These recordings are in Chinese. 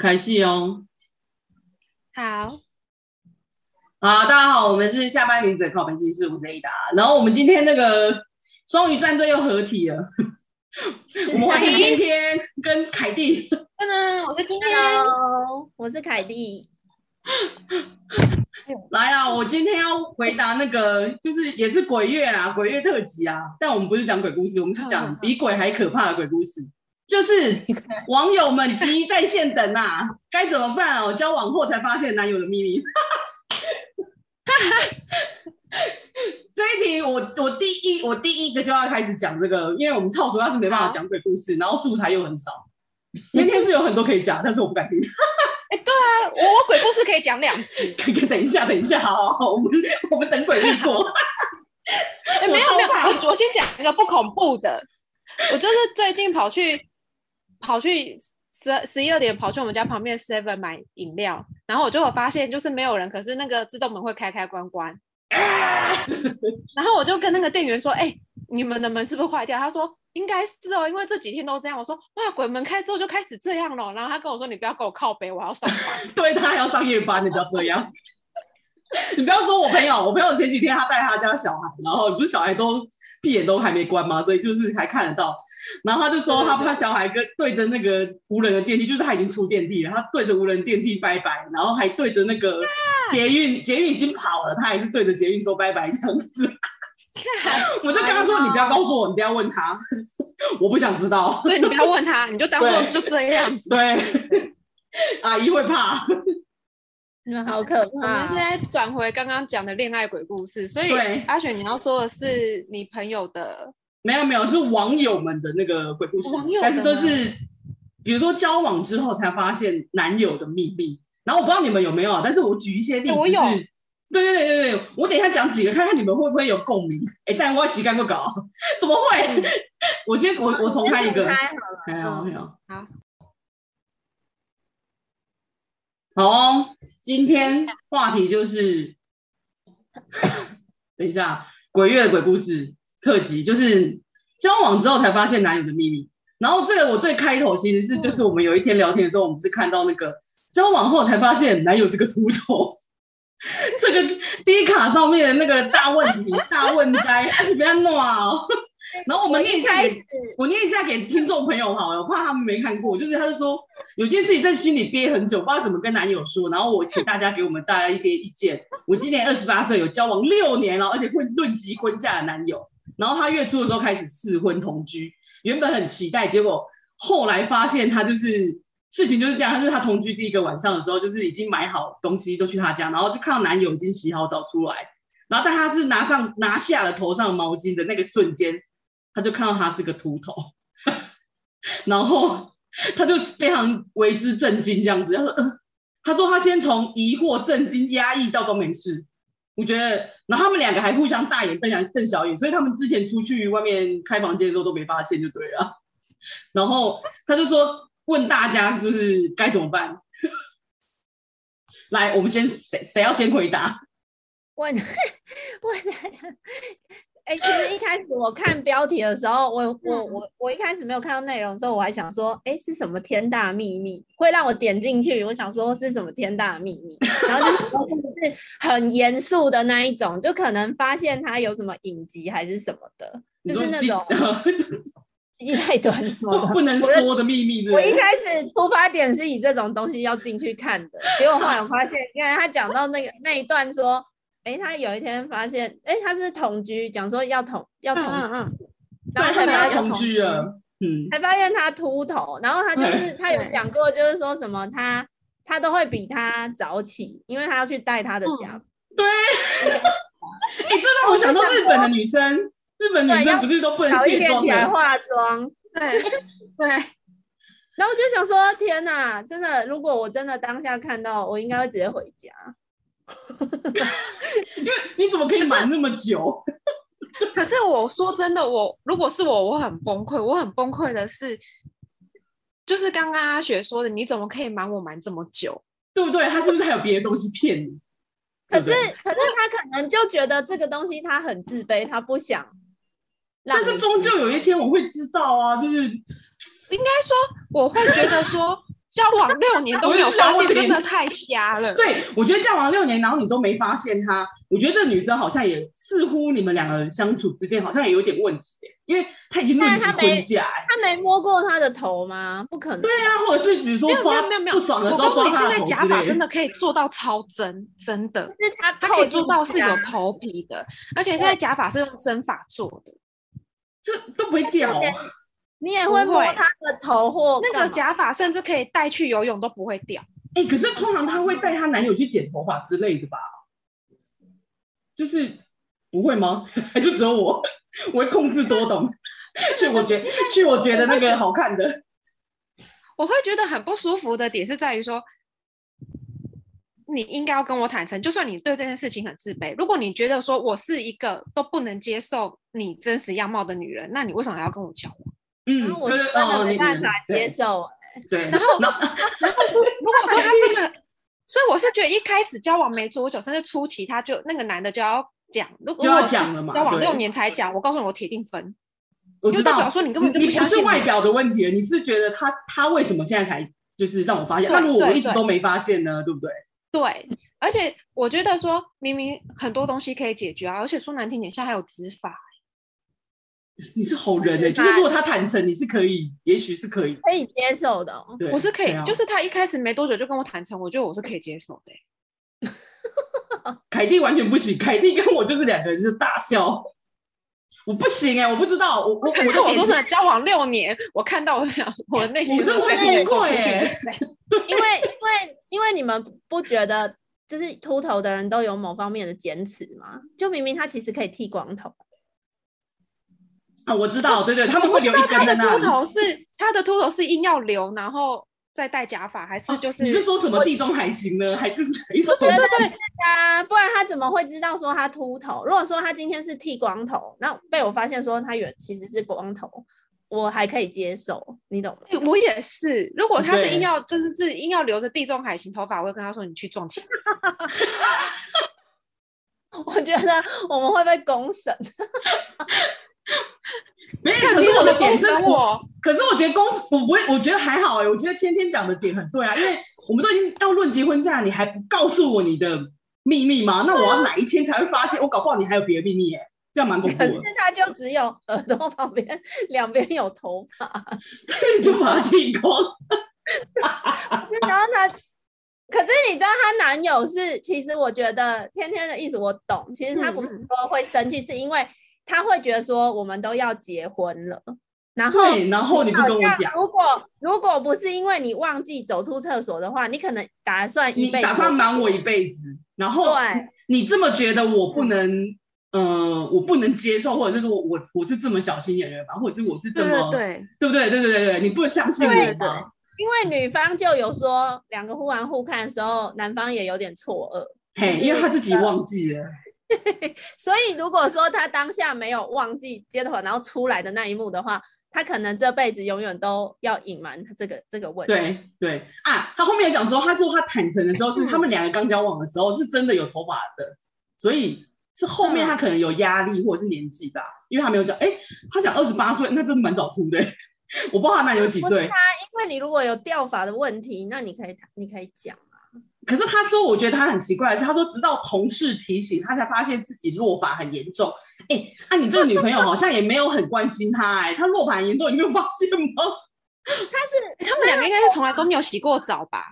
开心哦。好，啊，大家好，我们是下班女子靠北心事，我是 Ada。然后我们今天那个双鱼战队又合体了，我们欢迎天天跟凯蒂。嗯，我是天天，Hello，我是凯蒂。来啊，我今天要回答那个，就是也是鬼月啦，鬼月特辑啊。但我们不是讲鬼故事，我们是讲比鬼还可怕的鬼故事。就是网友们急在线等啊，该怎么办哦？交往后才发现男友的秘密。这一题我我第一我第一个就要开始讲这个，因为我们超主要是没办法讲鬼故事，然后素材又很少。今天是有很多可以讲，但是我不敢听。哎、欸，对啊，我我鬼故事可以讲两集。可以等一下，等一下，好，好，我们我们等鬼历过。哎、欸，没有没有，我我先讲一个不恐怖的。我就是最近跑去。跑去十十一二点跑去我们家旁边 Seven 买饮料，然后我就有发现就是没有人，可是那个自动门会开开关关，然后我就跟那个店员说：“哎、欸，你们的门是不是坏掉？”他说：“应该是哦，因为这几天都这样。”我说：“哇，鬼门开之后就开始这样了。”然后他跟我说：“你不要跟我靠北，我要上班。”对，他还要上夜班，你不要这样。你不要说我朋友，我朋友前几天他带他家小孩，然后不是小孩都闭眼都还没关嘛？所以就是还看得到。然后他就说，他怕小孩跟对着那个无人的电梯，就是他已经出电梯了，他对着无人电梯拜拜，然后还对着那个捷运，捷运已经跑了，他还是对着捷运说拜拜这样子。我就跟他说，你不要告诉我，你不要问他，我不想知道。对，你不要问他，你就当做就这样子。对，阿姨会怕。你们好可怕。我们现在转回刚刚讲的恋爱鬼故事，所以阿雪，你要说的是你朋友的。没有没有，是网友们的那个鬼故事，但是都是比如说交往之后才发现男友的秘密。然后我不知道你们有没有，但是我举一些例子，我有。对对对对对，我等一下讲几个，看看你们会不会有共鸣。哎，但我洗干不搞，怎么会？我先我我重开一个，没有没有，好，好哦。今天话题就是，等一下鬼月的鬼故事。特辑就是交往之后才发现男友的秘密，然后这个我最开头其实是就是我们有一天聊天的时候，我们是看到那个交往后才发现男友是个秃头，这个低卡上面的那个大问题大问题还是不要弄啊！然后我们念一下给我，念一下给听众朋友好了，我怕他们没看过，就是他就说有件事情在心里憋很久，不知道怎么跟男友说，然后我请大家给我们大家一些意见。我今年二十八岁，有交往六年了，而且会论及婚嫁的男友。然后他月初的时候开始试婚同居，原本很期待，结果后来发现他就是事情就是这样，他就是他同居第一个晚上的时候，就是已经买好东西都去他家，然后就看到男友已经洗好澡出来，然后但他是拿上拿下了头上毛巾的那个瞬间，他就看到他是个秃头，然后他就非常为之震惊，这样子，他说，他说他先从疑惑、震惊、压抑到都没事。我觉得，然后他们两个还互相大眼瞪两瞪小眼，所以他们之前出去外面开房间的时候都没发现，就对了。然后他就说问大家就是该怎么办？来，我们先谁谁要先回答？问 问大家，哎、欸，其实一开始我看标题的时候，我我我我一开始没有看到内容之后，我还想说，哎、欸，是什么天大秘密会让我点进去？我想说是什么天大秘密，然后就是是 很严肃的那一种，就可能发现他有什么隐疾还是什么的，就是那种 记忆太短不能说的秘密。我一开始出发点是以这种东西要进去看的，结果后来我发现，因为他讲到那个那一段说。哎，他有一天发现，哎，他是同居，讲说要同要同居，嗯嗯嗯、然后才发现同居啊，嗯，才发现他秃头，然后他就是他有讲过，就是说什么他他都会比他早起，因为他要去带他的家。嗯、对，哎，这让我想到日本的女生，日本女生不是都不能卸妆来化妆？对对，然后我就想说，天哪，真的，如果我真的当下看到，我应该会直接回家。因为你怎么可以瞒那么久？可是我说真的，我如果是我，我很崩溃。我很崩溃的是，就是刚刚阿雪说的，你怎么可以瞒我瞒这么久？对不对？他是不是还有别的东西骗你？可是，可是他可能就觉得这个东西他很自卑，他不想。但是终究有一天我会知道啊，就是应该说我会觉得说。交往六年都没有发现，真的太瞎了。对，我觉得交往六年，然后你都没发现他，我觉得这个女生好像也似乎你们两个人相处之间好像也有点问题，因为她已经论及婚嫁，他没摸过他的头吗？不可能。对啊，或者是比如说抓不爽的时候你，现在假发真的可以做到超真，真的，是他他可以做到是有头皮的，而且现在假发是用真发做的，这都不会掉。你也会摸他的头或那个假发，甚至可以带去游泳都不会掉。哎、欸，可是通常她会带她男友去剪头发之类的吧？就是不会吗？还是只有我？我会控制多懂，去我觉去我觉得那个好看的。我会觉得很不舒服的点是在于说，你应该要跟我坦诚，就算你对这件事情很自卑，如果你觉得说我是一个都不能接受你真实样貌的女人，那你为什么还要跟我交往？嗯，我是真的没办法接受、欸。对，然后，然后，然后如果说他真的，所以我是觉得一开始交往没多久，甚至初期，他就那个男的就要讲，如果我交往六年才讲，我告诉你，我铁定分。我知道，代表说你根本就不相信。你不是外表的问题，你是觉得他他为什么现在才就是让我发现？那如果我一直都没发现呢？对不对？对，而且我觉得说明明很多东西可以解决啊，而且说难听点，现在还有执法。你是好人哎、欸，就是如果他坦诚，你是可以，也许是可以可以接受的。我是可以，就是他一开始没多久就跟我坦诚，我觉得我是可以接受的、欸。凯蒂完全不行，凯蒂跟我就是两个人就大笑，我不行哎、欸，我不知道，我我我我说是交往六年，我看到我想 我的内心是会崩溃哎，因为因为因为你们不觉得就是秃头的人都有某方面的坚持吗？就明明他其实可以剃光头。啊，我知道，对对，他们会留一根的那。他的秃头是他的秃头是硬要留，然后再戴假发，还是就是？你是说什么地中海型呢？还是哪一种？我觉得是啊，不然他怎么会知道说他秃头？如果说他今天是剃光头，那被我发现说他原其实是光头，我还可以接受，你懂吗？我也是，如果他是硬要就是自己硬要留着地中海型头发，我会跟他说你去撞墙。我觉得我们会被公审。没有，可是我的点是我，可是我觉得公司我不会，我觉得还好哎、欸，我觉得天天讲的点很对啊，因为我们都已经要论及婚嫁，你还不告诉我你的秘密吗？那我要哪一天才会发现？我搞不好你还有别的秘密哎、欸，这样蛮恐怖的。可是他就只有耳朵旁边两边有头发，就把它剃光。然后他，可是你知道她男友是，其实我觉得天天的意思我懂，其实他不是说会生气，嗯、是因为。他会觉得说我们都要结婚了，然后然后你不跟我讲，如果如果不是因为你忘记走出厕所的话，你可能打算一辈子，打算瞒我一辈子，然后对，你这么觉得我不能，嗯、呃，我不能接受，或者是说我我是这么小心眼的人吧，或者是我是这么对对不对？对对对对，你不能相信我吗？因为女方就有说两个忽然互看的时候，男方也有点错愕，嘿，因为他自己忘记了。所以，如果说他当下没有忘记接头发，然后出来的那一幕的话，他可能这辈子永远都要隐瞒他这个这个问题。对对啊，他后面有讲说，他说他坦诚的时候是他们两个刚交往的时候是真的有头发的，所以是后面他可能有压力或者是年纪吧，因为他没有讲，哎，他讲二十八岁，那真的蛮早秃的，我不知道他那有几岁。不是他，因为你如果有掉发的问题，那你可以你可以讲啊。可是他说，我觉得他很奇怪的是，他说直到同事提醒他才发现自己落发很严重。哎，那你这个女朋友好像也没有很关心他，哎，他落发很严重，你没有发现吗？他是他们两个应该是从来都没有洗过澡吧？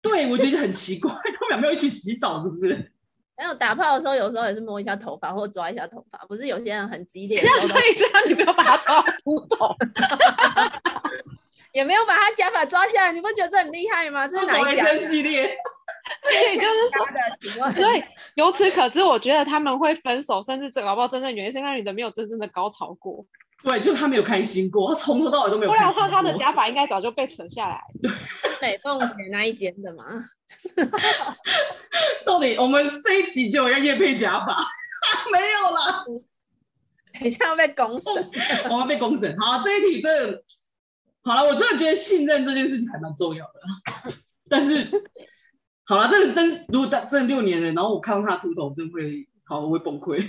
对，我觉得很奇怪，他们俩没有一起洗澡，是不是？没有打炮的时候，有时候也是摸一下头发或抓一下头发，不是有些人很激烈。那 所以这样你没有把他抓秃头，也没有把他假发抓下来，你不觉得这很厉害吗？这是哪一家系列？所以就是说，所以由此可知，我觉得他们会分手，甚至这搞不好真正原因是因为女的没有真正的高潮过。对，就他没有开心过，他从头到尾都没有开心过。不然的话，他的假发应该早就被扯下来。美 凤姐那一间的嘛？到底我们这一集就要业配假发？没有了，等一下要被公审，我要被公审。好，这一题真的好了，我真的觉得信任这件事情还蛮重要的。但是好了，这但是如果这六年了，然后我看到他秃头，真会好，我会崩溃。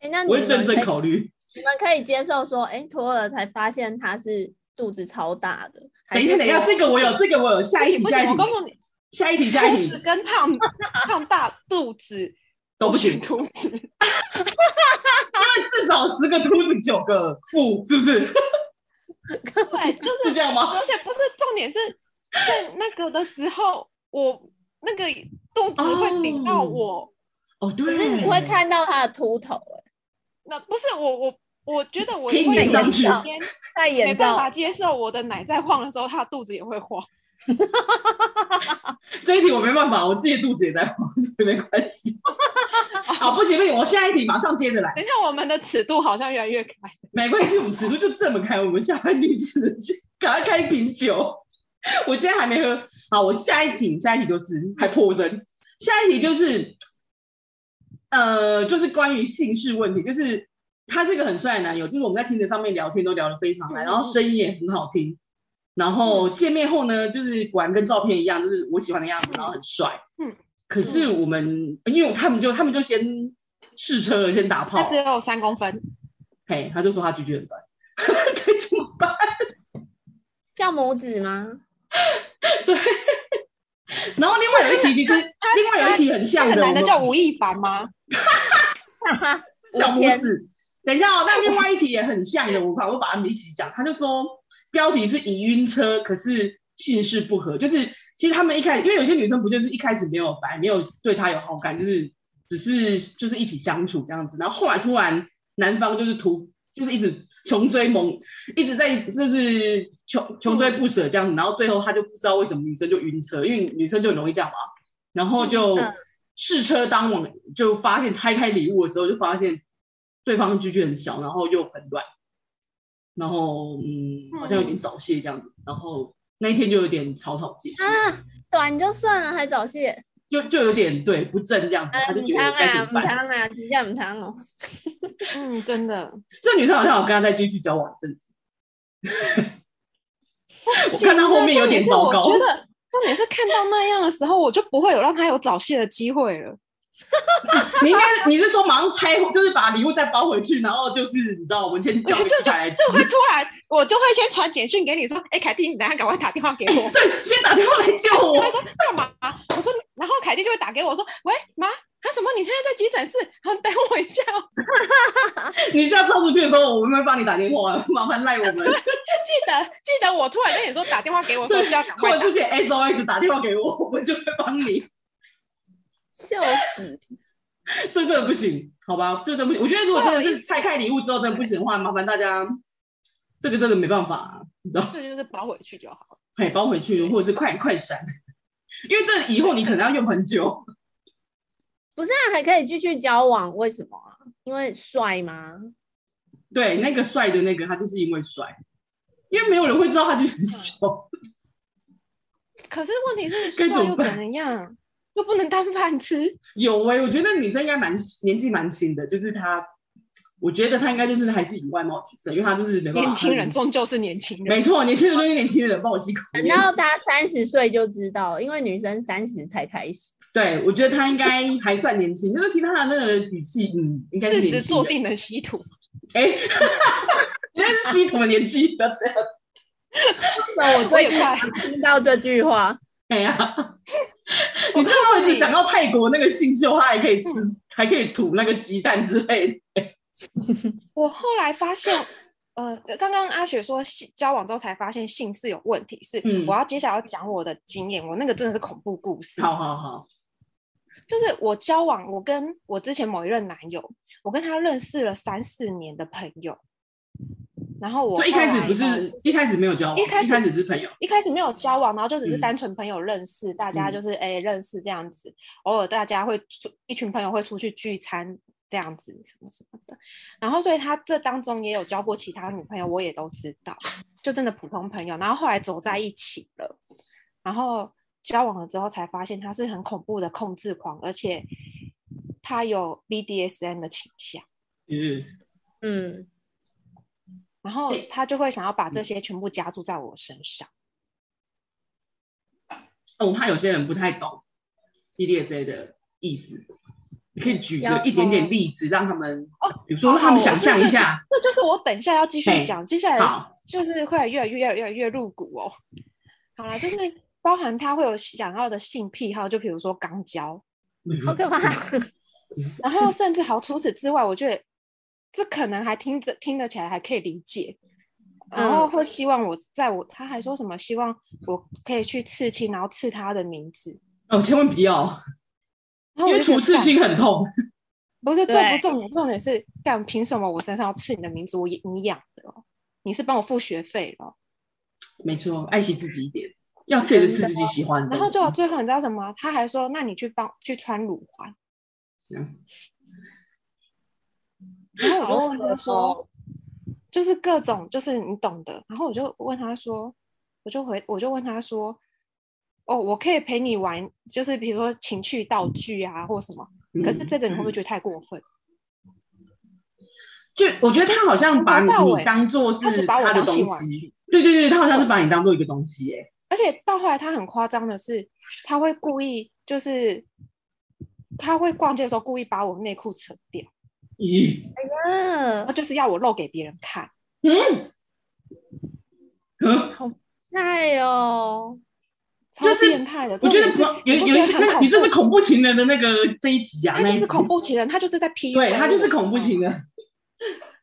哎、欸，那你 我会认真考虑。你们可以接受说，哎、欸，脱了才发现他是肚子超大的。等一下，等一下，这个我有，这个我有。下一题，下一题。我告诉你，下一题，下一题。跟胖胖大肚子都不行，秃子。因为至少十个秃子九个富，是不是？对，就是，是这样吗？而且不是重点是在那个的时候，我那个肚子会顶到我。哦，对。可是你会看到他的秃头、欸，哎。那不是我，我我觉得我会 演上去，没办法接受我的奶在晃的时候，他的肚子也会晃。这一题我没办法，我自己肚子也在晃，所以没关系。好，不行不行，我下一题马上接着来。等一下，我们的尺度好像越来越开。没关系，我们尺度就这么开。我们下一题只赶快开一瓶酒。我今天还没喝。好，我下一题，下一题就是还破声。下一题就是。呃，就是关于姓氏问题，就是他是一个很帅的男友，就是我们在听着上面聊天都聊得非常来，然后声音也很好听，然后见面后呢，就是果然跟照片一样，就是我喜欢的样子，然后很帅。嗯，可是我们因为他们就他们就先试车了，先打炮，他只有三公分，嘿，他就说他拒绝很短，该怎么办？像拇指吗？对。然后另外有一题，其实另外有一题很像的，那个男的叫吴亦凡吗？小拇指。等一下哦，那另外一题也很像的，我我把他们一起讲。他就说标题是已晕车，可是性事不合，就是其实他们一开始，因为有些女生不就是一开始没有白，没有对他有好感，就是只是就是一起相处这样子，然后后来突然男方就是突就是一直。穷追猛，一直在就是穷穷追不舍这样子，然后最后他就不知道为什么女生就晕车，因为女生就很容易这样嘛，然后就试车当晚就发现拆开礼物的时候就发现对方的 GG 很小，然后又很乱，然后嗯好像有点早泄这样子，然后那一天就有点草草结束啊，短就算了还早泄。就就有点对不正这样子，他就觉得该怎么办？啊，啊，比较唔汤哦。嗯，真的，这女生好像我跟她再继续交往一阵子。我看到后面有点糟糕。我觉得，重点是看到那样的时候，我就不会有让他有早泄的机会了。你应该你是说马上拆，就是把礼物再包回去，然后就是你知道，我们先叫起来吃。就会突然，我就会先传简讯给你说，哎，凯蒂，你等下赶快打电话给我。对，先打电话来 救我。他说干嘛？我说，然后凯蒂就会打给我说，喂，妈，他什么？你现在在急诊室，好，等我一下。你现在冲出去的时候，我们会帮你打电话，麻烦赖我们。记得记得，我突然跟你说打电话给我，说就要赶快。或者之前 SOS 打电话给我，我们就会帮你。笑死，这真的不行，好吧？这真不行。我觉得如果真的是拆开礼物之后真的不行的话，麻烦大家，这个真的没办法、啊，你知道？这就是包回去就好了。哎，包回去，或者是快快闪，因为这以后你可能要用很久。不是啊，还可以继续交往？为什么啊？因为帅吗？对，那个帅的那个他就是因为帅，因为没有人会知道他就是很小。可是问题是帅又怎么样？又不能当饭吃。有哎、欸，我觉得那女生应该蛮年纪蛮轻的，就是她，我觉得她应该就是还是以外貌取胜，因为她就是没办法。年轻人终究是年轻人，没错，年轻人终究年轻人。帮我吸口烟。等到她三十岁就知道，因为女生三十才开始。对，我觉得她应该还算年轻，就是听她的那个语气，嗯，应该是年轻。四十坐定能吸土，哎，应该是吸土的年纪，不要这样。那我最近听到这句话，哎呀，你知道，一直想到泰国那个性秀，他还可以吃，还可以吐那个鸡蛋之类的。我后来发现。呃，刚刚阿雪说交往之后才发现性是有问题，是我要接下来要讲我的经验，我那个真的是恐怖故事。好好好，就是我交往，我跟我之前某一任男友，我跟他认识了三四年的朋友，然后我后一开始不是一开始没有交往，一开始一开始是朋友，一开始没有交往，然后就只是单纯朋友认识，嗯、大家就是哎、欸、认识这样子，偶尔大家会出一群朋友会出去聚餐。这样子什么什么的，然后所以他这当中也有交过其他女朋友，我也都知道，就真的普通朋友。然后后来走在一起了，然后交往了之后才发现他是很恐怖的控制狂，而且他有 BDSM 的倾向。嗯嗯，然后他就会想要把这些全部加注在我身上。我怕有些人不太懂 BDSA 的意思。你可以举个一点点例子，让他们哦，比如说让他们想象一下。这就是我等一下要继续讲，接下来就是会越来越、越来越、越入骨哦。好了，就是包含他会有想要的性癖好，就比如说肛交，好可怕。然后甚至好，除此之外，我觉得这可能还听着听得起来还可以理解。然后会希望我在我，他还说什么希望我可以去刺青，然后刺他的名字。哦，千万不要。因为处刺青很痛，不是，这不重点，重点是干，凭什么我身上要刺你的名字？我你养的，你是帮我付学费了。没错，爱惜自己一点，要刺就刺自己喜欢的。然后就最后你知道什么？他还说，那你去帮去穿乳环。嗯。然后我就问他说，就是各种，就是你懂的。然后我就问他说，我就回，我就问他说。哦，我可以陪你玩，就是比如说情趣道具啊，或什么。可是这个你会不会觉得太过分？就我觉得他好像把你当做是他的东西。对对对，他好像是把你当做一个东西哎。而且到后来他很夸张的是，他会故意就是他会逛街的时候故意把我内裤扯掉。咦？哎呀，他就是要我露给别人看。嗯。嗯，好菜哦。就是变态的，我觉得有有一些那个，你这是恐怖情人的那个这一集啊，那是恐怖情人，他就是在 P，对他就是恐怖情人，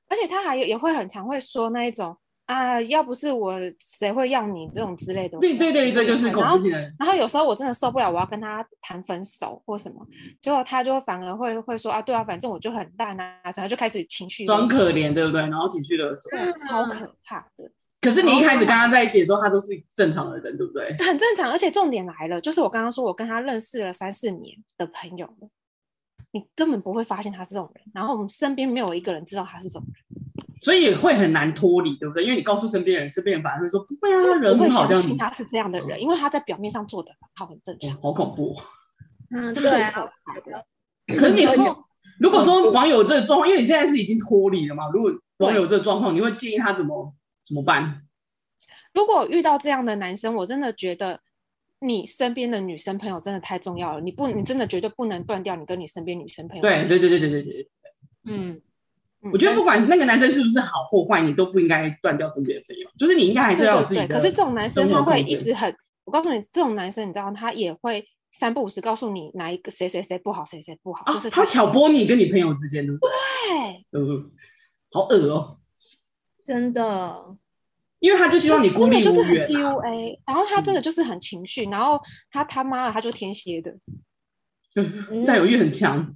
而且他还也会很常会说那一种啊，要不是我谁会要你这种之类的，对对对，这就是恐怖情人。然后有时候我真的受不了，我要跟他谈分手或什么，结果他就反而会会说啊，对啊，反正我就很烂啊，然后就开始情绪装可怜，对不对？然后情绪勒索，超可怕的。可是你一开始跟他在一起的时候，他都是正常的人，对不对？很正常，而且重点来了，就是我刚刚说，我跟他认识了三四年的朋友，你根本不会发现他是这种人，然后我们身边没有一个人知道他是这种人，所以会很难脱离，对不对？因为你告诉身边人，这边人反而会说不会啊，人很好，不会相信他是这样的人，因为他在表面上做的很好，很正常。好恐怖，嗯，这个很可怕的。可是你如果说网友这个状况，因为你现在是已经脱离了嘛，如果网友这个状况，你会建议他怎么？怎么办？如果遇到这样的男生，我真的觉得你身边的女生朋友真的太重要了。你不，你真的绝对不能断掉你跟你身边女生朋友。对对对对对对对。嗯，我觉得不管那个男生是不是好或坏，你都不应该断掉身边的朋友。就是你应该还是要有自己的。可是这种男生他会一直很，我告诉你，这种男生你知道，他也会三不五时告诉你哪一个谁谁谁不好，谁谁不好，就是他挑拨你跟你朋友之间的。对，嗯，好恶哦。真的，因为他就希望你孤立无援、啊。PUA，然后他真的就是很情绪，嗯、然后他他妈的他就天蝎的，占有欲很强，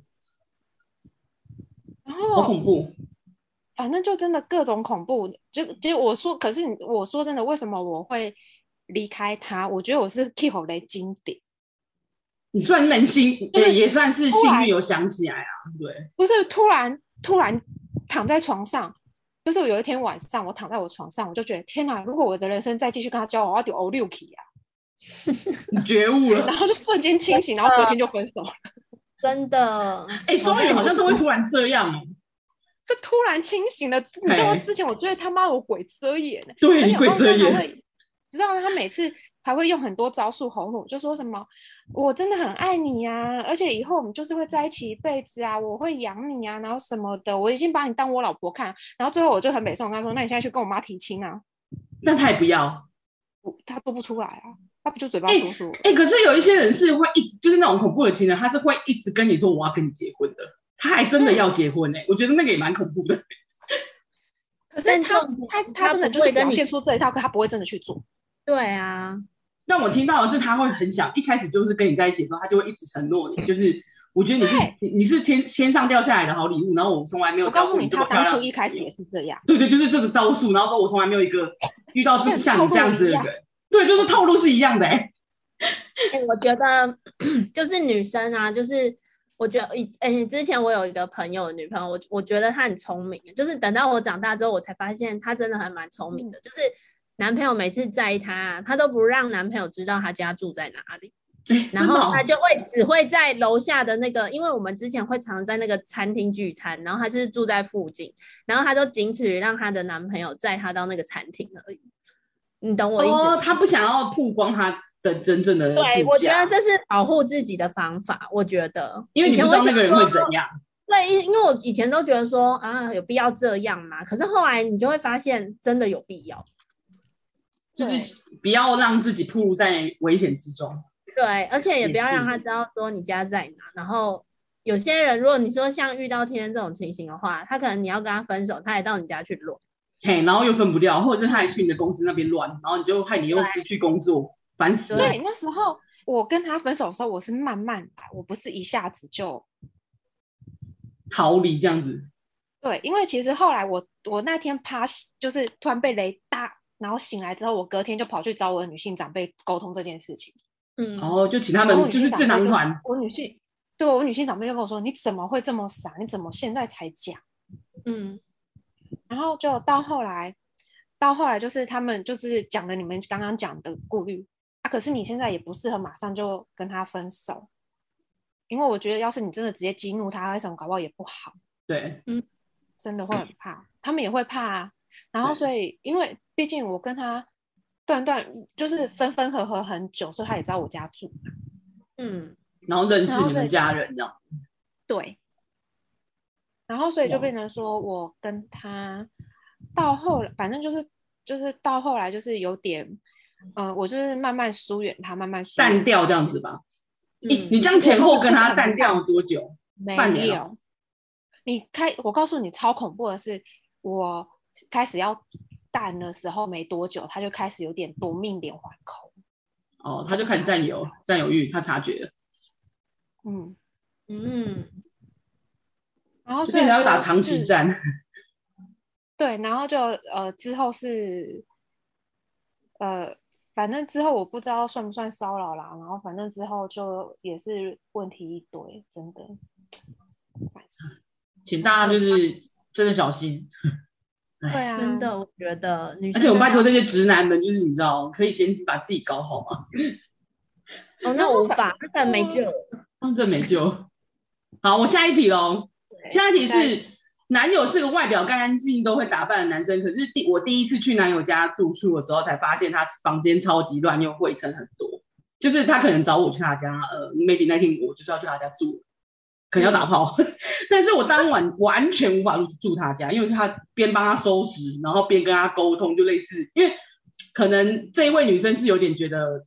然后好恐怖。反正就真的各种恐怖。就其实我说，可是我说真的，为什么我会离开他？我觉得我是 Keyhole 的经典。你算能心，也，也算是幸运有想起来啊。对，不是突然突然躺在床上。就是我有一天晚上，我躺在我床上，我就觉得天哪！如果我的人生再继续跟他交往，我要丢欧六 K 啊！你觉悟了，然后就瞬间清醒，然后隔天就分手了。真的，哎、欸，双鱼好像都会突然这样哦。这突然清醒了，你知道之前我觉得他妈有鬼遮眼，对，鬼遮眼。你知道他每次还会用很多招数哄我，就说什么我真的很爱你啊，而且以后我们就是会在一起一辈子啊，我会养你啊，然后什么的，我已经把你当我老婆看。然后最后我就很北宋跟他说，那你现在去跟我妈提亲啊？但他也不要，他做不出来啊，他不就嘴巴说说？哎、欸欸，可是有一些人是会一直就是那种恐怖的情人，他是会一直跟你说我要跟你结婚的，他还真的要结婚呢、欸。我觉得那个也蛮恐怖的。可是他他他真的就是表现出这一套，可他不会真的去做。对啊。但我听到的是，他会很想一开始就是跟你在一起的时候，他就会一直承诺你，就是我觉得你是你你是天天上掉下来的好礼物，然后我从来没有教过你这么漂亮。我告诉你，他当初一开始也是这样。对对，就是这种招数，然后说我从来没有一个遇到这像你这样子的人。对，就是套路是一样的、欸。哎、欸，我觉得 就是女生啊，就是我觉得以哎、欸，之前我有一个朋友的女朋友，我我觉得她很聪明，就是等到我长大之后，我才发现她真的还蛮聪明的，嗯、就是。男朋友每次载她，她都不让男朋友知道她家住在哪里，欸、然后她就会只会在楼下的那个，因为我们之前会常在那个餐厅聚餐，然后她是住在附近，然后她都仅此于让她的男朋友载她到那个餐厅而已。你懂我意思哦？她、哦、不想要曝光她的真正的。对，我觉得这是保护自己的方法。我觉得，因为你不知道那个人会怎样。对，因因为我以前都觉得说啊，有必要这样吗？可是后来你就会发现，真的有必要。就是不要让自己暴露在危险之中。对，而且也不要让他知道说你家在哪。然后有些人，如果你说像遇到天天这种情形的话，他可能你要跟他分手，他也到你家去乱，嘿，然后又分不掉，或者是他还去你的公司那边乱，然后你就害你又失去工作，烦死了。对，那时候我跟他分手的时候，我是慢慢来，我不是一下子就逃离这样子。对，因为其实后来我我那天趴，就是突然被雷打。然后醒来之后，我隔天就跑去找我的女性长辈沟通这件事情。嗯，然后就请他们就是智囊团。我女性对我女性长辈就跟我说：“你怎么会这么傻？你怎么现在才讲？”嗯，然后就到后来，到后来就是他们就是讲了你们刚刚讲的顾虑啊。可是你现在也不适合马上就跟他分手，因为我觉得要是你真的直接激怒他，为什么搞不好也不好。对，嗯，真的会很怕，他们也会怕啊。然后，所以因为毕竟我跟他断断就是分分合合很久，所以他也知道我家住。嗯，然后认识你们家人这样。对。然后，所以就变成说我跟他到后来，反正就是就是到后来就是有点，呃，我就是慢慢疏远他，慢慢疏远淡掉这样子吧。你、嗯、你这样前后跟他淡掉了多久？半年。没有。你开，我告诉你，超恐怖的是我。开始要淡的时候没多久，他就开始有点夺命连环扣。哦，他就开始占有占有欲，他察觉了。嗯嗯，然后所以你要打长期战。对，然后就呃之后是呃反正之后我不知道算不算骚扰啦，然后反正之后就也是问题一堆，真的。请大家就是真的小心。对啊，真的，我觉得女生，而且我拜托这些直男们，就是你知道，可以先把自己搞好吗？哦，那无法，那可能没救了，那真没救。好，我下一题喽。下一题是，男友是个外表干干净净、都会打扮的男生，可是第我第一次去男友家住宿的时候，才发现他房间超级乱，又灰尘很多。就是他可能找我去他家，呃，maybe 那天我就是要去他家住。可能要打炮，嗯、但是我当晚完全无法入住他家，因为他边帮他收拾，然后边跟他沟通，就类似，因为可能这一位女生是有点觉得，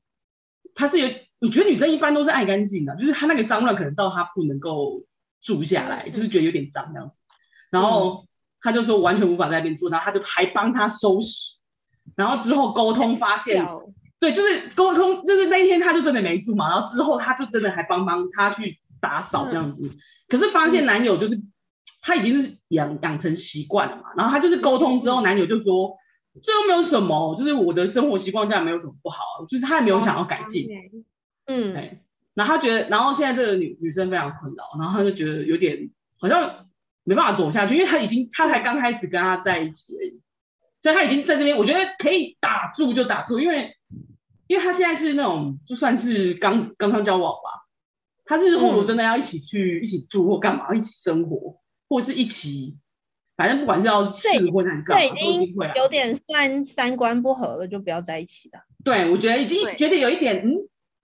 她是有，我觉得女生一般都是爱干净的，就是她那个脏乱可能到她不能够住下来，就是觉得有点脏这样子，然后他就说完全无法在那边住，然后他就还帮他收拾，然后之后沟通发现，对，就是沟通，就是那一天他就真的没住嘛，然后之后他就真的还帮帮他去。打扫这样子，嗯、可是发现男友就是、嗯、他已经是养养成习惯了嘛，然后他就是沟通之后，男友就说这又没有什么，就是我的生活习惯这样没有什么不好，就是他也没有想要改进，嗯，对，然后他觉得，然后现在这个女女生非常困扰，然后他就觉得有点好像没办法走下去，因为他已经他才刚开始跟他在一起而已，所以他已经在这边，我觉得可以打住就打住，因为因为他现在是那种就算是刚刚刚交往吧。他日后如果真的要一起去、嗯、一起住或干嘛，一起生活，或是一起，反正不管是要试婚还是干嘛，都一定会啊。有点算三观不合了，就不要在一起了。对，我觉得已经觉得有一点，嗯，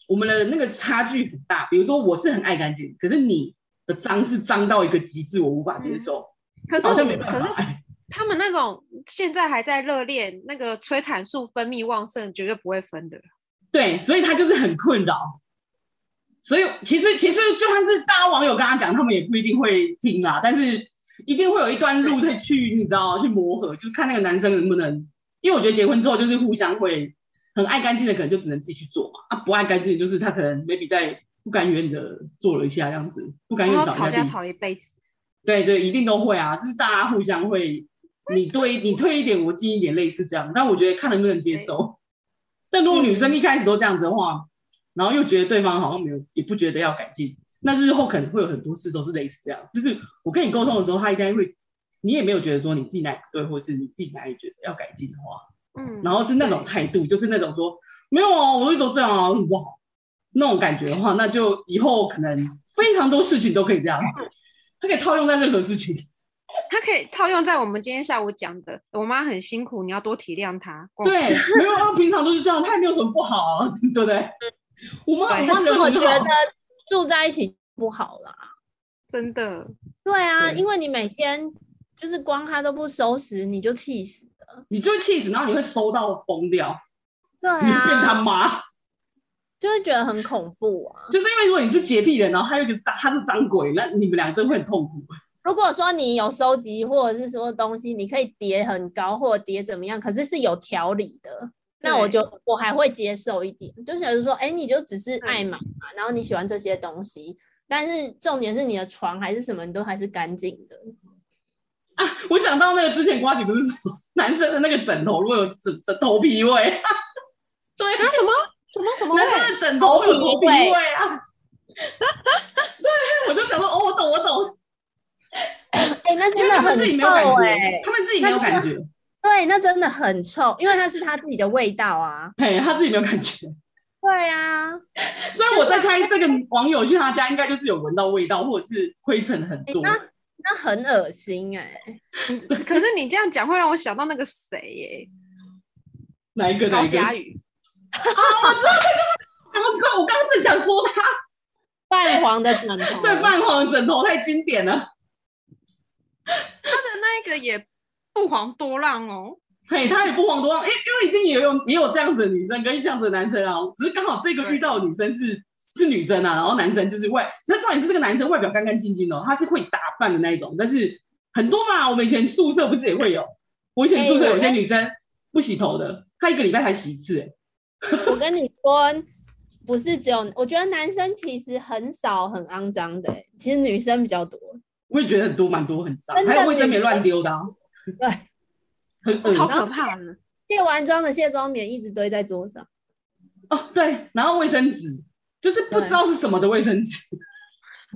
我们的那个差距很大。比如说，我是很爱干净，可是你的脏是脏到一个极致，我无法接受。嗯、可是好像没办法。可是 他们那种现在还在热恋，那个催产素分泌旺盛，绝对不会分的。对，所以他就是很困扰。所以其实其实就算是大家网友跟他讲，他们也不一定会听啦。但是一定会有一段路再去，你知道，去磨合，就是看那个男生能不能。因为我觉得结婚之后就是互相会很爱干净的，可能就只能自己去做嘛。啊，不爱干净就是他可能 maybe 在不甘愿的做了一下这样子，不甘愿吵吵架吵一辈子。对对，一定都会啊，就是大家互相会，你对你退一点，我进一点，类似这样。但我觉得看能不能接受。但如果女生一开始都这样子的话，然后又觉得对方好像没有，也不觉得要改进，那日后可能会有很多事都是类似这样。就是我跟你沟通的时候，他应该会，你也没有觉得说你自己哪里不对，或是你自己哪里觉得要改进的话，嗯，然后是那种态度，就是那种说没有啊，我一直都这样啊，很不好那种感觉的话，那就以后可能非常多事情都可以这样，它可以套用在任何事情。它可以套用在我们今天下午讲的，我妈很辛苦，你要多体谅她。对，没有啊，平常都是这样，她也没有什么不好啊，对不对？我妈，可是我觉得住在一起不好啦，真的。对啊，因为你每天就是光他都不收拾，你就气死了。你就会气死，然后你会收到疯掉。对啊，你变他妈，就会觉得很恐怖啊。就是因为如果你是洁癖人，然后他又觉得他是脏鬼，那你们俩真会很痛苦。如果说你有收集或者是说东西，你可以叠很高或者叠怎么样，可是是有条理的，那我就我还会接受一点。就想着说，哎、欸，你就只是爱买嘛，然后你喜欢这些东西，但是重点是你的床还是什么，你都还是干净的。啊，我想到那个之前瓜子不是说男生的那个枕头如果有枕枕头皮味，对，什么什么什么？男生的枕头会有头皮味啊？对，我就讲说，哦，我懂，我懂。哎、欸，那真的很臭哎、欸！他们自己没有感觉，对，那真的很臭，因为那是他自己的味道啊。嘿，他自己没有感觉。对啊，所以我在猜，这个网友去他家，应该就是有闻到味道，或者是灰尘很多。欸、那那很恶心哎、欸！可是你这样讲，会让我想到那个谁耶、欸？哪一个？哪一个？高嘉宇啊，我知道这个，我刚我刚刚正想说他泛黄的枕头，对，泛黄的枕头太经典了。他的那一个也不遑多让哦，嘿，他也不遑多让，因为因为一定也有也有这样子的女生跟这样子的男生啊，只是刚好这个遇到的女生是是女生啊，然后男生就是外，那重点是这个男生外表干干净净哦，他是会打扮的那一种，但是很多嘛，我们以前宿舍不是也会有，我以前宿舍有些女生不洗头的，她一个礼拜才洗一次，哎，我跟你说，不是只有，我觉得男生其实很少很肮脏的，其实女生比较多。我也觉得很多，蛮多，很脏，还有卫生棉乱丢的，啊，对，很超可怕的。卸完妆的卸妆棉一直堆在桌上。哦，对，然后卫生纸就是不知道是什么的卫生纸。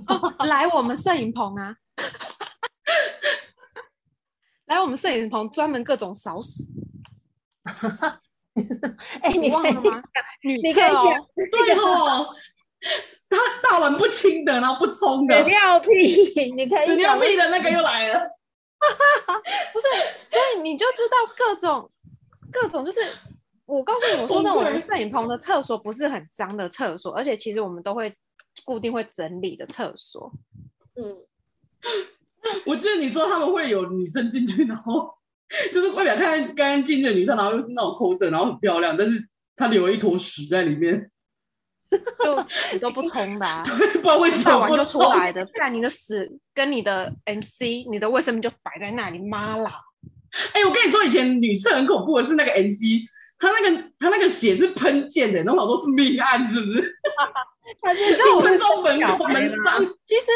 哦，来我们摄影棚啊！来我们摄影棚专门各种扫屎。哎、欸，你忘了吗？女，你可以讲，对哦。他大碗不清的，然后不冲的，屎尿屁，你可以屎尿屁的那个又来了，不是，所以你就知道各种各种，就是我告诉你，我说真的，我们摄影棚的厕所不是很脏的厕所，而且其实我们都会固定会整理的厕所。嗯，我记得你说他们会有女生进去，然后就是外表看干干净净的女生，然后又是那种 coser，然后很漂亮，但是她留了一坨屎在里面。就屎都不通的、啊，对，不知道为什么完就出来的。不然你的屎跟你的 MC、你的卫生棉就摆在那里，妈啦！哎、欸，我跟你说，以前女厕很恐怖的是那个 MC，他那个他那个血是喷溅的，那好多是命案，是不是？他是喷到门口门上。其实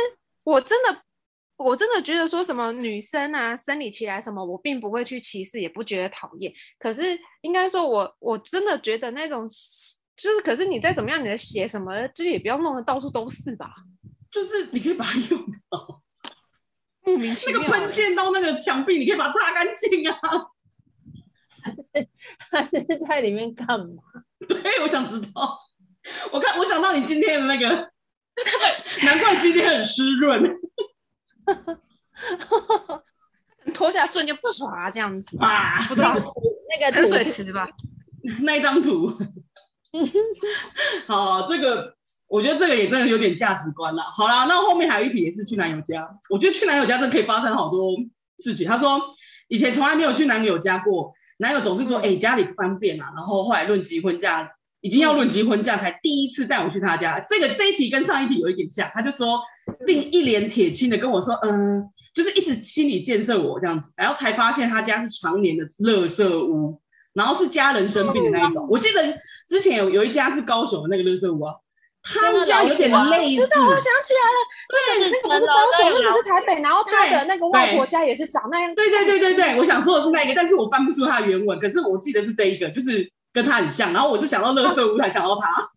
我真的我真的觉得说什么女生啊，生理期来什么，我并不会去歧视，也不觉得讨厌。可是应该说我我真的觉得那种。就是，可是你再怎么样，你的血什么，就是也不要弄得到处都是吧。就是你可以把它用到，莫名其妙、欸。那个喷溅到那个墙壁，你可以把它擦干净啊。他是在里面干嘛？对，我想知道。我看，我想到你今天的那个，难怪今天很湿润。脱下瞬间不刷这样子啊？不知道那个那个水池吧？那一张图。好，这个我觉得这个也真的有点价值观了。好啦，那后面还有一题也是去男友家，我觉得去男友家真的可以发生好多事情。他说以前从来没有去男友家过，男友总是说哎、欸、家里不方便啊，然后后来论及婚嫁，已经要论及婚嫁才第一次带我去他家。这个这一题跟上一题有一点像，他就说并一脸铁青的跟我说，嗯，就是一直心理建设我这样子，然后才发现他家是常年的垃圾屋。然后是家人生病的那一种，我记得之前有有一家是高雄的那个乐色屋啊，他们家有点类似。知道，我想起来了，那个那个不是高雄，那个是台北，然后他的那个外婆家也是长那样。对对对对对，我想说的是那个，但是我翻不出他的原文，可是我记得是这一个，就是跟他很像。然后我是想到乐色屋才想到他。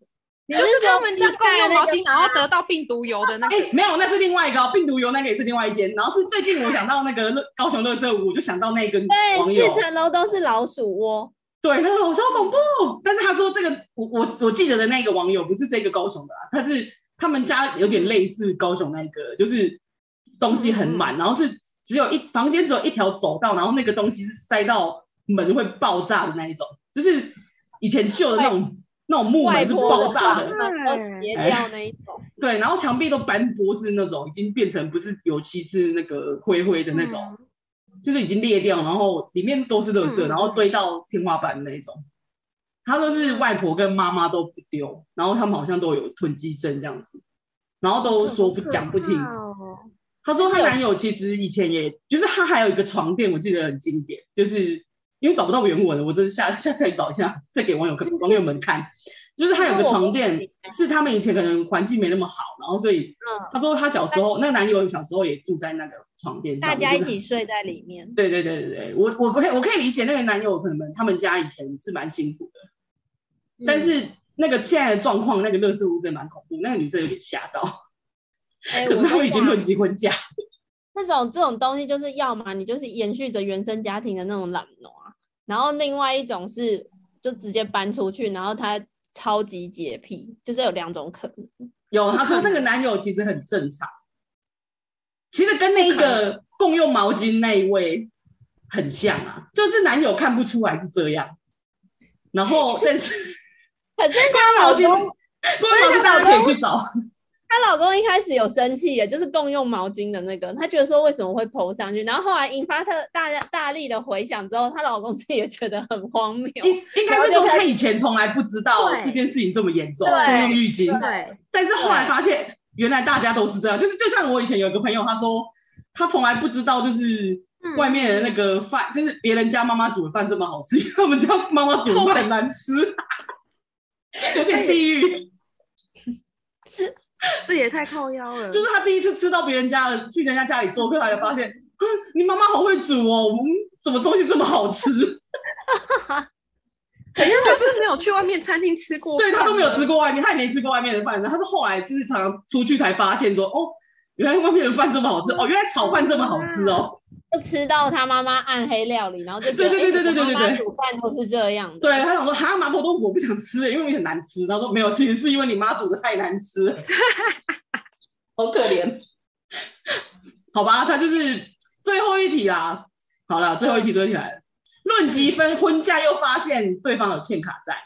你是说他们家共用毛巾，然后得到病毒油的那个？哎，没有，那是另外一个病毒油，那个也是另外一间。然后是最近我想到那个高雄乐色屋，我就想到那个。对，四层楼都是老鼠窝。对，那个好恐怖。但是他说这个，我我我记得的那个网友不是这个高雄的，啊，他是他们家有点类似高雄那个，就是东西很满，嗯，然后是只有一房间只有一条走道，然后那个东西是塞到门会爆炸的那一种，就是以前旧的那种。那种木门是爆炸的，都斜掉那一种。对，然后墙壁都斑驳，是那种已经变成不是油漆，是那个灰灰的那种，嗯、就是已经裂掉，然后里面都是垃圾，嗯、然后堆到天花板的那种。他说是外婆跟妈妈都不丢，然后他们好像都有囤积症这样子，然后都说不讲不听。他说他男友其实以前也就是他还有一个床垫，我记得很经典，就是。因为找不到原文了，我真是下下次再找一下，再给网友看网友们看。就是他有个床垫，是他们以前可能环境没那么好，然后所以他说他小时候那个男友小时候也住在那个床垫上，大家一起睡在里面。对对对对对，我我可以我可以理解那个男友可能他们家以前是蛮辛苦的，但是那个现在的状况，那个乐视屋真的蛮恐怖，那个女生有点吓到。可是他们已经论及婚嫁。那种这种东西就是要么你就是延续着原生家庭的那种懒惰。然后另外一种是就直接搬出去，然后他超级洁癖，就是有两种可能。有，他说 那个男友其实很正常，其实跟那一个共用毛巾那一位很像啊，就是男友看不出来是这样，然后但是可是他 老公，共用毛巾大家可以去找。她老公一开始有生气，也就是共用毛巾的那个，她觉得说为什么会 PO 上去，然后后来引发她大大力的回想之后，她老公自己也觉得很荒谬。应应该是说他以前从来不知道这件事情这么严重，共用浴巾。对，但是后来发现原来大家都是这样，就是就像我以前有一个朋友，他说他从来不知道就是外面的那个饭，嗯、就是别人家妈妈煮的饭这么好吃，因 为我们家妈妈煮的饭很难吃，有点地狱。这也太靠腰了。就是他第一次吃到别人家的，去人家家里做客，他就发现，你妈妈好会煮哦，我们怎么东西这么好吃？可是他是没有去外面餐厅吃过，对他都没有吃过外面，他也没吃过外面的饭。他是后来就是常常出去才发现说，哦，原来外面的饭这么好吃，哦，原来炒饭这么好吃哦。就吃到他妈妈暗黑料理，然后就对对对对对对对对，煮饭都是这样的。对，他想说，哈，麻婆豆腐我不想吃，因为很难吃。他说没有，其实是因为你妈煮的太难吃，好可怜。好吧，他就是最后一题啦。好了，最后一题，最后一题来了。论及分婚嫁，又发现对方有欠卡债，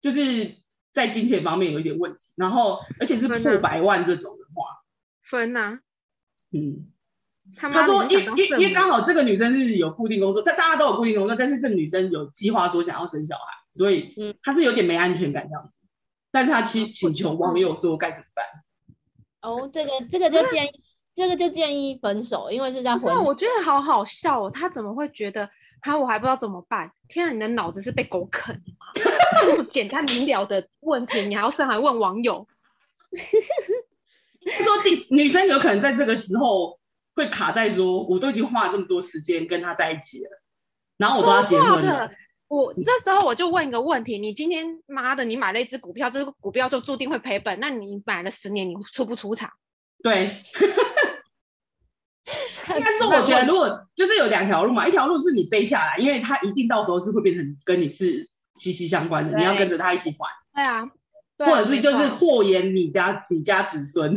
就是在金钱方面有一点问题，然后而且是破百万这种的话，分呐、啊，嗯。他，他说因因因为刚好这个女生是有固定工作，但大家都有固定工作，但是这个女生有计划说想要生小孩，所以她是有点没安全感这样子。但是她请请求网友说该怎么办？哦，这个这个就建议，这个就建议分手，因为是在婚。我觉得好好笑哦，他怎么会觉得他我还不知道怎么办？天啊，你的脑子是被狗啃吗？这么简单明了的问题，你还要上来问网友？说第女生有可能在这个时候。会卡在说，我都已经花了这么多时间跟他在一起了，然后我都要结婚了。我这时候我就问一个问题：你今天妈的，你买了一只股票，这个股票就注定会赔本，那你买了十年，你出不出场？对。但是我觉得，如果就是有两条路嘛，一条路是你背下来，因为他一定到时候是会变成跟你是息息相关的，你要跟着他一起还。对啊。或者是就是祸延你家你家子孙。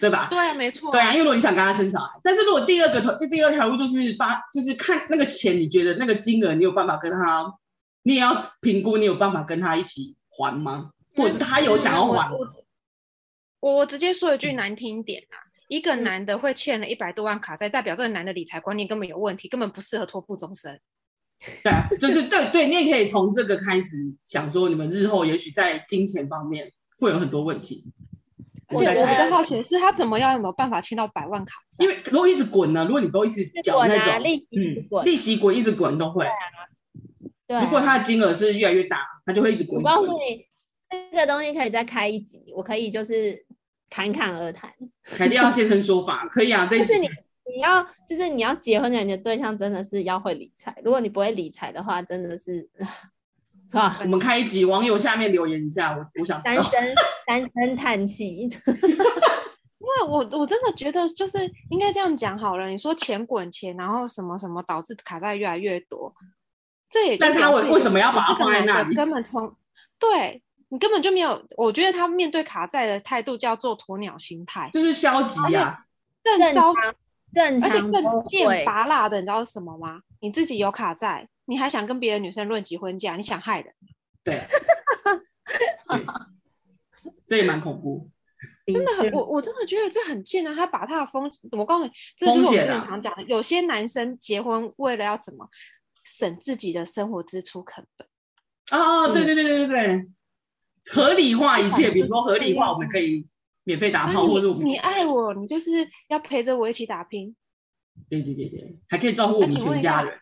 对吧？对啊，没错。对啊，因为如果你想跟他生小孩，但是如果第二个头，第二条路就是发，就是看那个钱，你觉得那个金额，你有办法跟他，你也要评估，你有办法跟他一起还吗？或者是他有想要还？我我，我直接说一句难听点啊，一个男的会欠了一百多万卡债，代表这个男的理财观念根本有问题，根本不适合托付终身。对啊，就是对对，你也可以从这个开始想说，你们日后也许在金钱方面会有很多问题。而且我比较好奇的是，他怎么样有没有办法签到百万卡？因为如果一直滚呢，如果你都一直缴那种利息滚，利息滚一直滚都会。对啊，如果他的金额是越来越大，他就会一直滚。我告诉你，这个东西可以再开一集，我可以就是侃侃而谈。肯定要现身说法，可以啊，这是你。你要就是你要结婚的你的对象真的是要会理财，如果你不会理财的话，真的是啊。我们开一集，网友下面留言一下，我我想单身 单身叹气。因为我我真的觉得就是应该这样讲好了。你说钱滚钱，然后什么什么导致卡债越来越多，这也但他为为什么要把它放在那里？根本从对你根本就没有，我觉得他面对卡债的态度叫做鸵鸟心态，就是消极啊，更糟。正常，而且更贱拔辣的，你知道是什么吗？你自己有卡债，你还想跟别的女生论及婚嫁，你想害人？对，这也蛮恐怖。真的很，我我真的觉得这很贱啊！他把他的风，我告诉你，这就是我经常讲的，有些男生结婚为了要怎么省自己的生活支出成本啊？对对对对对对，合理化一切，比如说合理化，我们可以。免费打炮，或者你爱我，你就是要陪着我一起打拼。对对对对，还可以照顾我们全家人。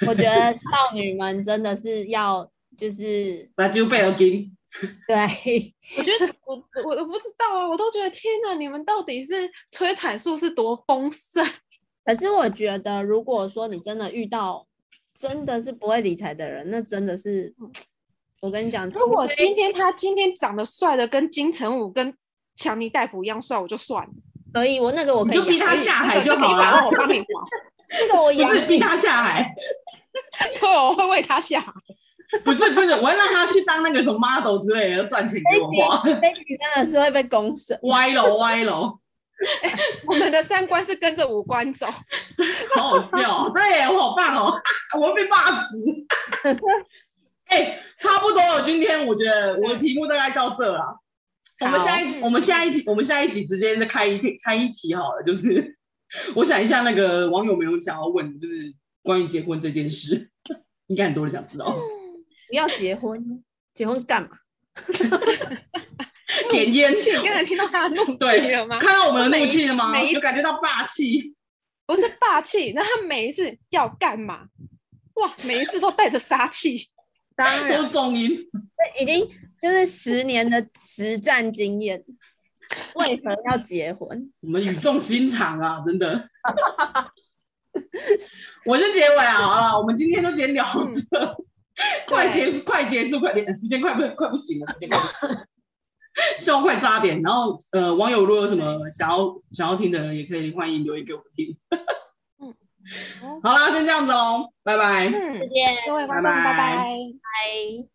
我觉得少女们真的是要就是把就贝尔金。对，我觉得我我都不知道啊，我都觉得天哪，你们到底是催产素是多丰盛？可是我觉得，如果说你真的遇到真的是不会理财的人，那真的是我跟你讲，如果今天他今天长得帅的跟金城武跟强尼戴普一样帅，我就算了。可以，我那个我可以就逼他下海就好了。我帮你划。那个我不是逼他下海，对，我会为他想。不是不是，我会让他去当那个什么 model 之类的，赚钱给我花。这集真的是会被公审。歪楼歪楼。我们的三观是跟着五官走，好好笑。对，我好棒哦，我会被骂死。哎，差不多了，今天我觉得我的题目大概到这了。我们下一集，我们下一集，我们下一集直接再开一开一题好了。就是我想一下，那个网友们有想要问，就是关于结婚这件事，应该很多人想知道。你要结婚？结婚干嘛？点烟气？刚才听到他的怒气了吗？看到我们的怒气了吗？有感觉到霸气？不是霸气，那他每一次要干嘛？哇，每一次都带着杀气。当然，都重音，已经就是十年的实战经验。为何要结婚？我们语重心长啊，真的。我是结尾啊，好了，我们今天就先聊着，嗯、快结束，快结束，快点，时间快不快不行了，时间快不行，希望快扎点。然后，呃，网友如果有什么想要想要听的，也可以欢迎留言给我们听。好啦，先这样子喽，拜拜。再见，各位观众，拜拜，拜。